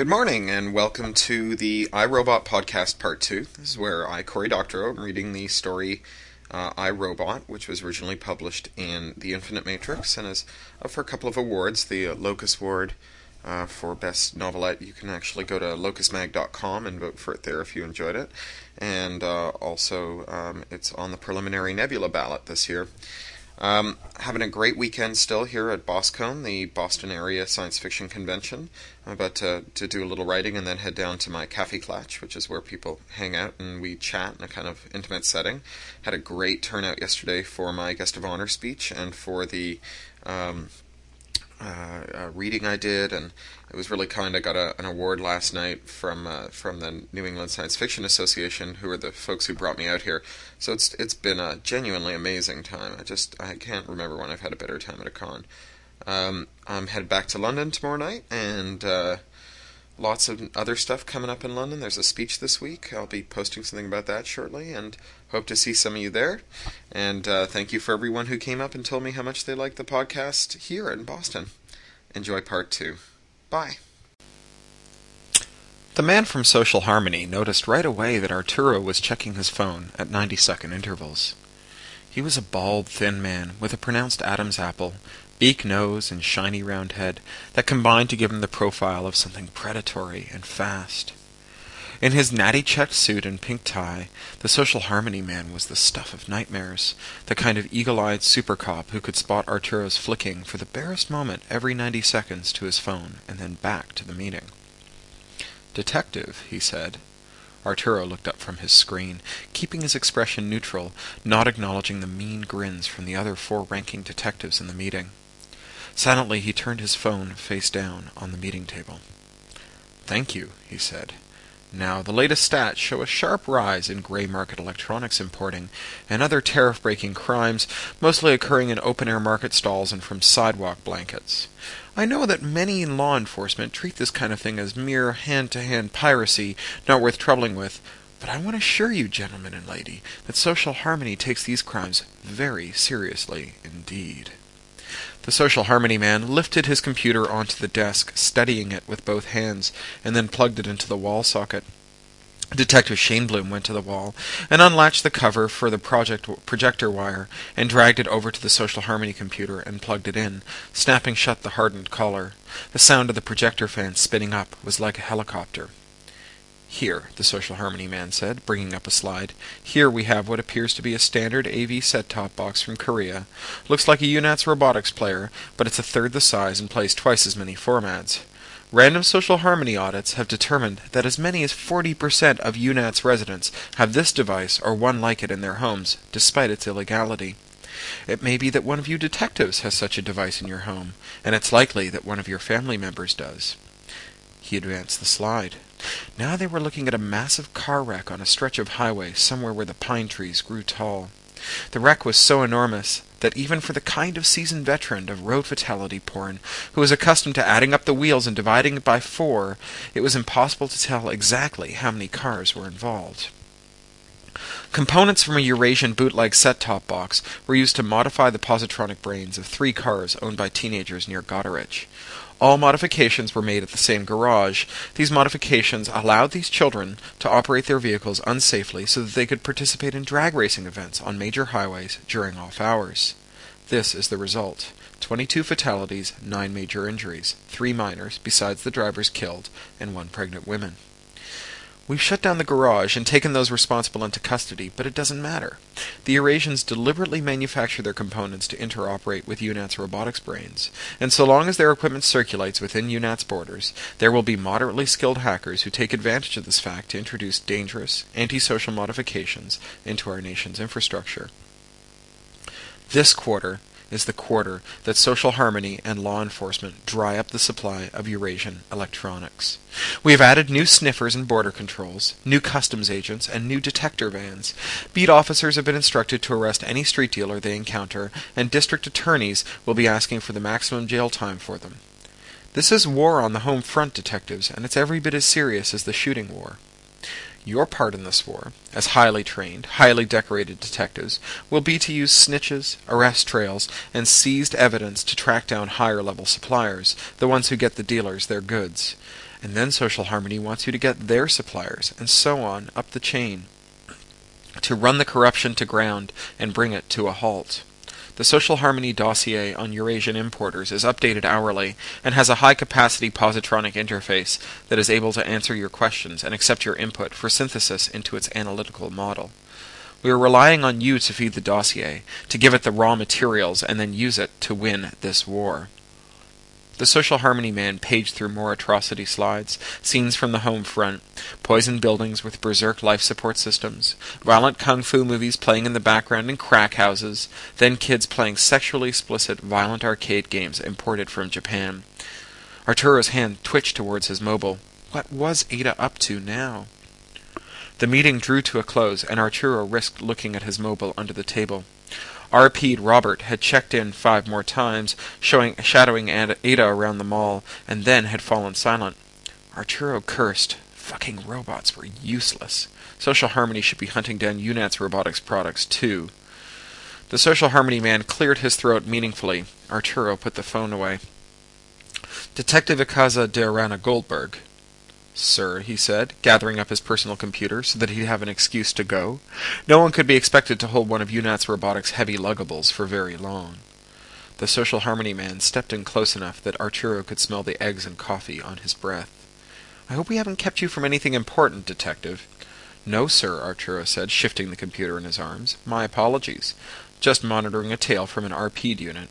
Good morning, and welcome to the iRobot podcast part two. This is where I, Cory Doctorow, am reading the story uh, iRobot, which was originally published in The Infinite Matrix and is up for a couple of awards. The uh, Locus Award uh, for Best Novelette. You can actually go to locusmag.com and vote for it there if you enjoyed it. And uh, also, um, it's on the preliminary Nebula ballot this year. Um, having a great weekend still here at Boskone, the Boston Area Science Fiction Convention. I'm about to, to do a little writing and then head down to my Cafe Klatch, which is where people hang out and we chat in a kind of intimate setting. Had a great turnout yesterday for my guest of honor speech and for the um, uh, reading I did, and it was really kind. I got a, an award last night from uh, from the New England Science Fiction Association, who are the folks who brought me out here. So it's it's been a genuinely amazing time. I just I can't remember when I've had a better time at a con. Um, I'm headed back to London tomorrow night, and uh, lots of other stuff coming up in London. There's a speech this week. I'll be posting something about that shortly, and hope to see some of you there. And uh, thank you for everyone who came up and told me how much they liked the podcast here in Boston. Enjoy part two. Bye. The man from Social Harmony noticed right away that Arturo was checking his phone at 90 second intervals. He was a bald, thin man with a pronounced Adam's apple, beak nose, and shiny round head that combined to give him the profile of something predatory and fast. In his natty checked suit and pink tie, the social harmony man was the stuff of nightmares, the kind of eagle-eyed super cop who could spot Arturo's flicking for the barest moment every ninety seconds to his phone and then back to the meeting. Detective, he said. Arturo looked up from his screen, keeping his expression neutral, not acknowledging the mean grins from the other four ranking detectives in the meeting. Silently he turned his phone face down on the meeting table. Thank you, he said. Now, the latest stats show a sharp rise in gray market electronics importing and other tariff breaking crimes, mostly occurring in open air market stalls and from sidewalk blankets. I know that many in law enforcement treat this kind of thing as mere hand to hand piracy, not worth troubling with, but I want to assure you, gentlemen and lady, that social harmony takes these crimes very seriously indeed. The social harmony man lifted his computer onto the desk, steadying it with both hands, and then plugged it into the wall socket. Detective Schoenblum went to the wall and unlatched the cover for the project projector wire and dragged it over to the social harmony computer and plugged it in, snapping shut the hardened collar. The sound of the projector fan spinning up was like a helicopter. Here, the Social Harmony man said, bringing up a slide. Here we have what appears to be a standard AV set-top box from Korea. Looks like a UNATS robotics player, but it's a third the size and plays twice as many formats. Random social harmony audits have determined that as many as 40% of UNATS residents have this device or one like it in their homes, despite its illegality. It may be that one of you detectives has such a device in your home, and it's likely that one of your family members does. He advanced the slide. Now they were looking at a massive car wreck on a stretch of highway somewhere where the pine trees grew tall. The wreck was so enormous that even for the kind of seasoned veteran of road fatality porn who was accustomed to adding up the wheels and dividing it by four, it was impossible to tell exactly how many cars were involved. Components from a Eurasian bootleg set-top box were used to modify the positronic brains of three cars owned by teenagers near Goderich. All modifications were made at the same garage. These modifications allowed these children to operate their vehicles unsafely so that they could participate in drag racing events on major highways during off hours. This is the result. 22 fatalities, 9 major injuries, 3 minors, besides the drivers killed, and 1 pregnant woman. We've shut down the garage and taken those responsible into custody, but it doesn't matter. The Eurasians deliberately manufacture their components to interoperate with UNATS robotics brains, and so long as their equipment circulates within UNAT's borders, there will be moderately skilled hackers who take advantage of this fact to introduce dangerous, antisocial modifications into our nation's infrastructure. This quarter, is the quarter that social harmony and law enforcement dry up the supply of Eurasian electronics. We have added new sniffers and border controls, new customs agents, and new detector vans. Beat officers have been instructed to arrest any street dealer they encounter, and district attorneys will be asking for the maximum jail time for them. This is war on the home front, detectives, and it's every bit as serious as the shooting war. Your part in this war, as highly trained, highly decorated detectives, will be to use snitches, arrest trails, and seized evidence to track down higher level suppliers, the ones who get the dealers their goods. And then Social Harmony wants you to get their suppliers, and so on up the chain, to run the corruption to ground and bring it to a halt. The Social Harmony dossier on Eurasian importers is updated hourly and has a high capacity positronic interface that is able to answer your questions and accept your input for synthesis into its analytical model. We are relying on you to feed the dossier, to give it the raw materials, and then use it to win this war. The Social Harmony Man paged through more atrocity slides, scenes from the home front, poisoned buildings with berserk life support systems, violent kung fu movies playing in the background in crack houses, then kids playing sexually explicit, violent arcade games imported from Japan. Arturo's hand twitched towards his mobile. What was Ada up to now? The meeting drew to a close, and Arturo risked looking at his mobile under the table. RP'd Robert had checked in five more times, showing shadowing Ada around the mall, and then had fallen silent. Arturo cursed. Fucking robots were useless. Social Harmony should be hunting down UNATS robotics products, too. The Social Harmony man cleared his throat meaningfully. Arturo put the phone away. Detective Icaza de Arana Goldberg, Sir, he said, gathering up his personal computer so that he'd have an excuse to go. No one could be expected to hold one of UNAT's robotics' heavy luggables for very long. The social harmony man stepped in close enough that Arturo could smell the eggs and coffee on his breath. I hope we haven't kept you from anything important, detective. No, sir, Arturo said, shifting the computer in his arms. My apologies. Just monitoring a tail from an RP'd unit.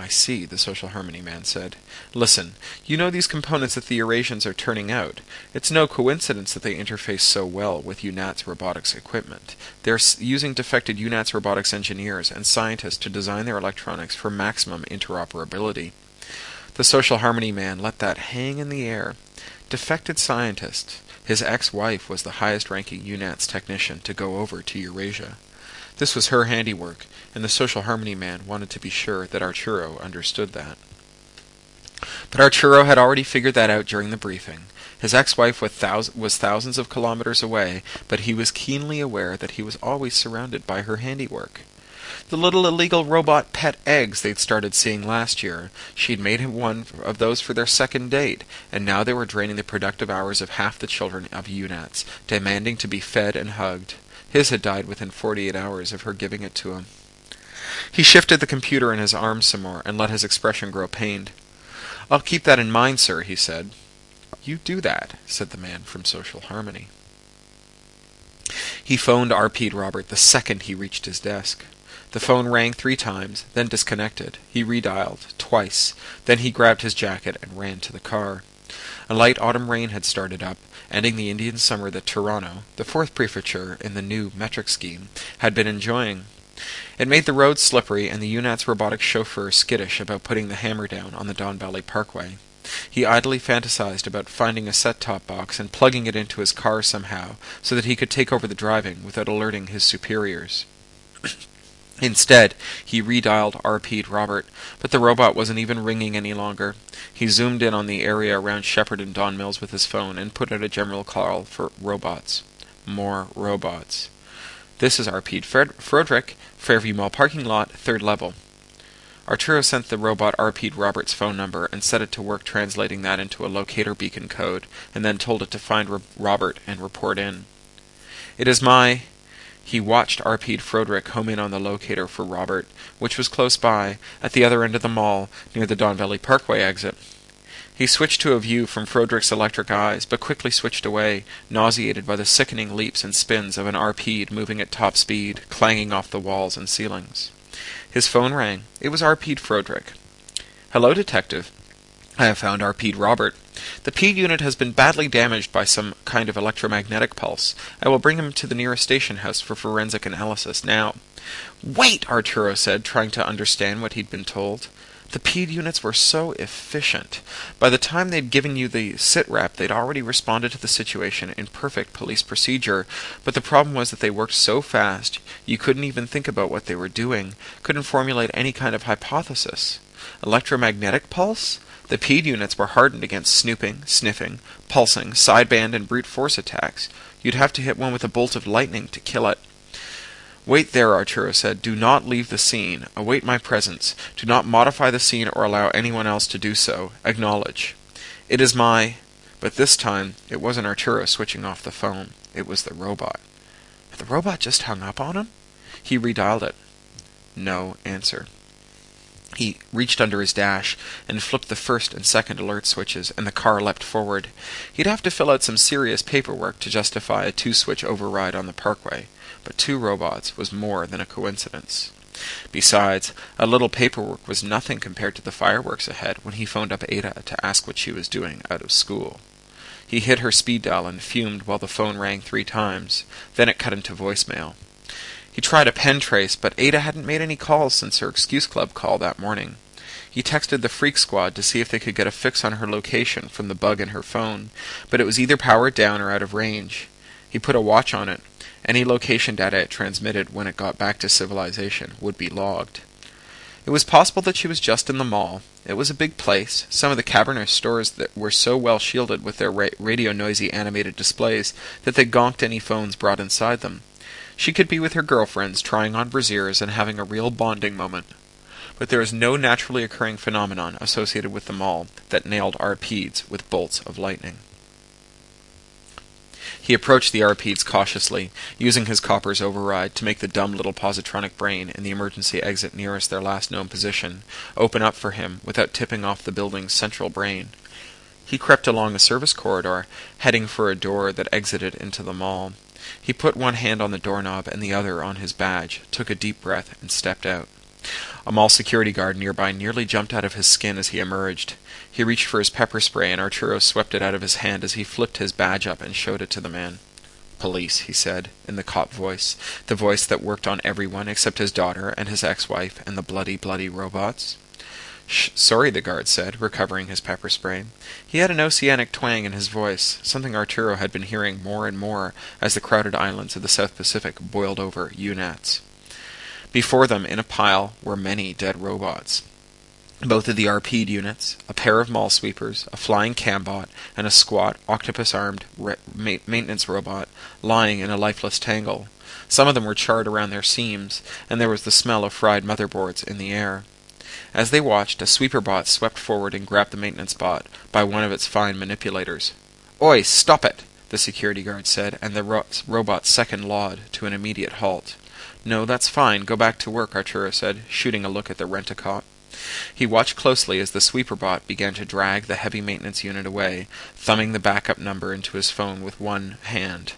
I see, the social harmony man said. Listen, you know these components that the Eurasians are turning out. It's no coincidence that they interface so well with UNATS robotics equipment. They're using defected UNATS robotics engineers and scientists to design their electronics for maximum interoperability. The social harmony man let that hang in the air. Defected scientist. His ex-wife was the highest-ranking UNAT's technician to go over to Eurasia. This was her handiwork, and the social harmony man wanted to be sure that Arturo understood that. But Arturo had already figured that out during the briefing. His ex-wife was, thous- was thousands of kilometers away, but he was keenly aware that he was always surrounded by her handiwork. The little illegal robot pet eggs they'd started seeing last year, she'd made him one of those for their second date, and now they were draining the productive hours of half the children of UNATs, demanding to be fed and hugged. His had died within forty-eight hours of her giving it to him. He shifted the computer in his arms some more and let his expression grow pained. I'll keep that in mind, sir, he said. You do that, said the man from Social Harmony. He phoned RP'd Robert the second he reached his desk. The phone rang three times, then disconnected. He redialed, twice. Then he grabbed his jacket and ran to the car. A light autumn rain had started up, ending the Indian summer that Toronto, the fourth prefecture in the new metric scheme, had been enjoying. It made the roads slippery and the UNATS robotic chauffeur skittish about putting the hammer down on the Don Valley Parkway. He idly fantasized about finding a set-top box and plugging it into his car somehow so that he could take over the driving without alerting his superiors. Instead, he redialed RP'd Robert, but the robot wasn't even ringing any longer. He zoomed in on the area around Sheppard and Don Mills with his phone and put out a general call for robots. More robots. This is RP'd Fred- Frederick, Fairview Mall parking lot, third level. Arturo sent the robot RP'd Robert's phone number and set it to work translating that into a locator beacon code, and then told it to find Robert and report in. It is my he watched RP'd Frederick home in on the locator for Robert, which was close by, at the other end of the mall, near the Don Valley Parkway exit. He switched to a view from Frederick's electric eyes, but quickly switched away, nauseated by the sickening leaps and spins of an RP'd moving at top speed, clanging off the walls and ceilings. His phone rang. It was RP'd Frederick. Hello, detective. I have found RP'd Robert. The P unit has been badly damaged by some kind of electromagnetic pulse. I will bring him to the nearest station house for forensic analysis now. Wait, Arturo said, trying to understand what he'd been told. The P units were so efficient. By the time they'd given you the sit rep, they'd already responded to the situation in perfect police procedure, but the problem was that they worked so fast you couldn't even think about what they were doing, couldn't formulate any kind of hypothesis. Electromagnetic pulse? The PED units were hardened against snooping, sniffing, pulsing, sideband, and brute force attacks. You'd have to hit one with a bolt of lightning to kill it. Wait there, Arturo said. Do not leave the scene. Await my presence. Do not modify the scene or allow anyone else to do so. Acknowledge. It is my... But this time, it wasn't Arturo switching off the phone. It was the robot. Had the robot just hung up on him? He redialed it. No answer. He reached under his dash and flipped the first and second alert switches, and the car leapt forward. He'd have to fill out some serious paperwork to justify a two switch override on the parkway, but two robots was more than a coincidence. Besides, a little paperwork was nothing compared to the fireworks ahead when he phoned up Ada to ask what she was doing out of school. He hit her speed dial and fumed while the phone rang three times. Then it cut into voicemail. He tried a pen trace, but Ada hadn't made any calls since her Excuse Club call that morning. He texted the Freak Squad to see if they could get a fix on her location from the bug in her phone, but it was either powered down or out of range. He put a watch on it. Any location data it transmitted when it got back to civilization would be logged. It was possible that she was just in the mall. It was a big place, some of the cavernous stores that were so well shielded with their ra- radio noisy animated displays that they gonked any phones brought inside them. She could be with her girlfriends, trying on brasiers and having a real bonding moment. But there is no naturally occurring phenomenon associated with the mall that nailed RP'ds with bolts of lightning. He approached the RP'ds cautiously, using his copper's override to make the dumb little positronic brain in the emergency exit nearest their last known position open up for him without tipping off the building's central brain. He crept along a service corridor, heading for a door that exited into the mall. He put one hand on the doorknob and the other on his badge, took a deep breath, and stepped out. A mall security guard nearby nearly jumped out of his skin as he emerged. He reached for his pepper spray, and Arturo swept it out of his hand as he flipped his badge up and showed it to the man. Police, he said, in the cop voice, the voice that worked on everyone except his daughter and his ex-wife and the bloody, bloody robots. Shh, sorry, the guard said, recovering his pepper spray. He had an oceanic twang in his voice, something Arturo had been hearing more and more as the crowded islands of the South Pacific boiled over UNATs. Before them, in a pile, were many dead robots. Both of the RP'd units, a pair of mall sweepers, a flying cambot, and a squat, octopus-armed re- ma- maintenance robot lying in a lifeless tangle. Some of them were charred around their seams, and there was the smell of fried motherboards in the air. As they watched, a sweeper bot swept forward and grabbed the maintenance bot by one of its fine manipulators. Oi, stop it! the security guard said, and the ro- robot second lawed to an immediate halt. No, that's fine. Go back to work, Arturo said, shooting a look at the rent-a-cot. He watched closely as the sweeper bot began to drag the heavy maintenance unit away, thumbing the backup number into his phone with one hand.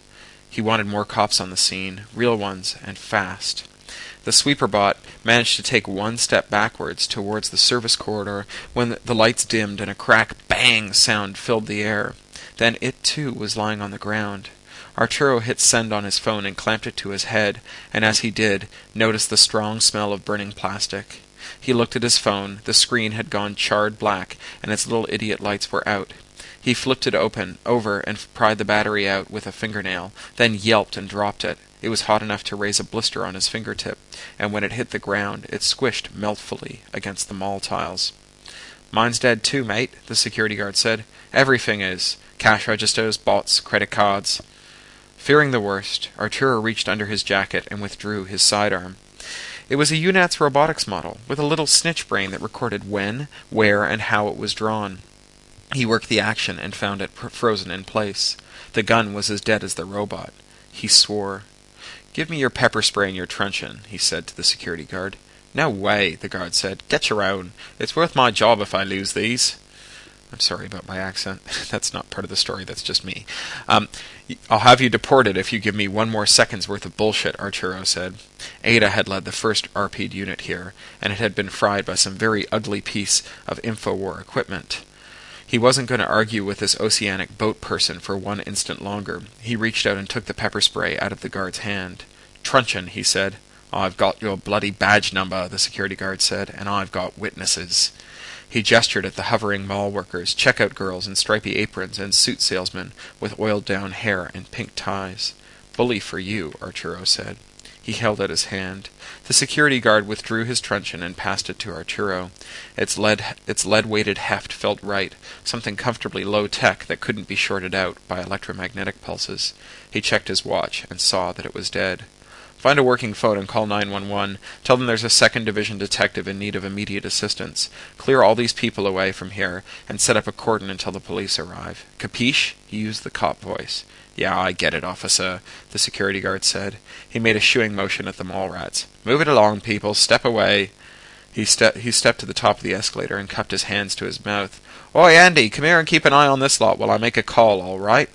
He wanted more cops on the scene, real ones, and fast. The sweeper bot managed to take one step backwards towards the service corridor when the lights dimmed and a crack bang sound filled the air. Then it too was lying on the ground. Arturo hit send on his phone and clamped it to his head, and as he did, noticed the strong smell of burning plastic. He looked at his phone. The screen had gone charred black, and its little idiot lights were out. He flipped it open, over, and pried the battery out with a fingernail, then yelped and dropped it. It was hot enough to raise a blister on his fingertip, and when it hit the ground, it squished meltfully against the mall tiles. Mine's dead too, mate, the security guard said. Everything is. Cash registers, bots, credit cards. Fearing the worst, Arturo reached under his jacket and withdrew his sidearm. It was a UNATS robotics model, with a little snitch brain that recorded when, where, and how it was drawn. He worked the action and found it pr- frozen in place. The gun was as dead as the robot. He swore. Give me your pepper spray and your truncheon, he said to the security guard. No way, the guard said. Get your own. It's worth my job if I lose these. I'm sorry about my accent. that's not part of the story, that's just me. Um, I'll have you deported if you give me one more second's worth of bullshit, Arturo said. Ada had led the first RP'd unit here, and it had been fried by some very ugly piece of Infowar equipment. He wasn't going to argue with this oceanic boat person for one instant longer. He reached out and took the pepper spray out of the guard's hand. Truncheon, he said. Oh, I've got your bloody badge number, the security guard said, and I've got witnesses. He gestured at the hovering mall workers, checkout girls in stripy aprons, and suit salesmen with oiled down hair and pink ties. Bully for you, Arturo said. He held out his hand. The security guard withdrew his truncheon and passed it to Arturo. Its lead its lead-weighted heft felt right, something comfortably low-tech that couldn't be shorted out by electromagnetic pulses. He checked his watch and saw that it was dead. Find a working phone and call 911. Tell them there's a second division detective in need of immediate assistance. Clear all these people away from here and set up a cordon until the police arrive. Capiche? He used the cop voice. Yeah, I get it, officer, the security guard said. He made a shooing motion at the mall rats. Move it along, people. Step away. He, ste- he stepped to the top of the escalator and cupped his hands to his mouth. Oi, Andy, come here and keep an eye on this lot while I make a call, all right?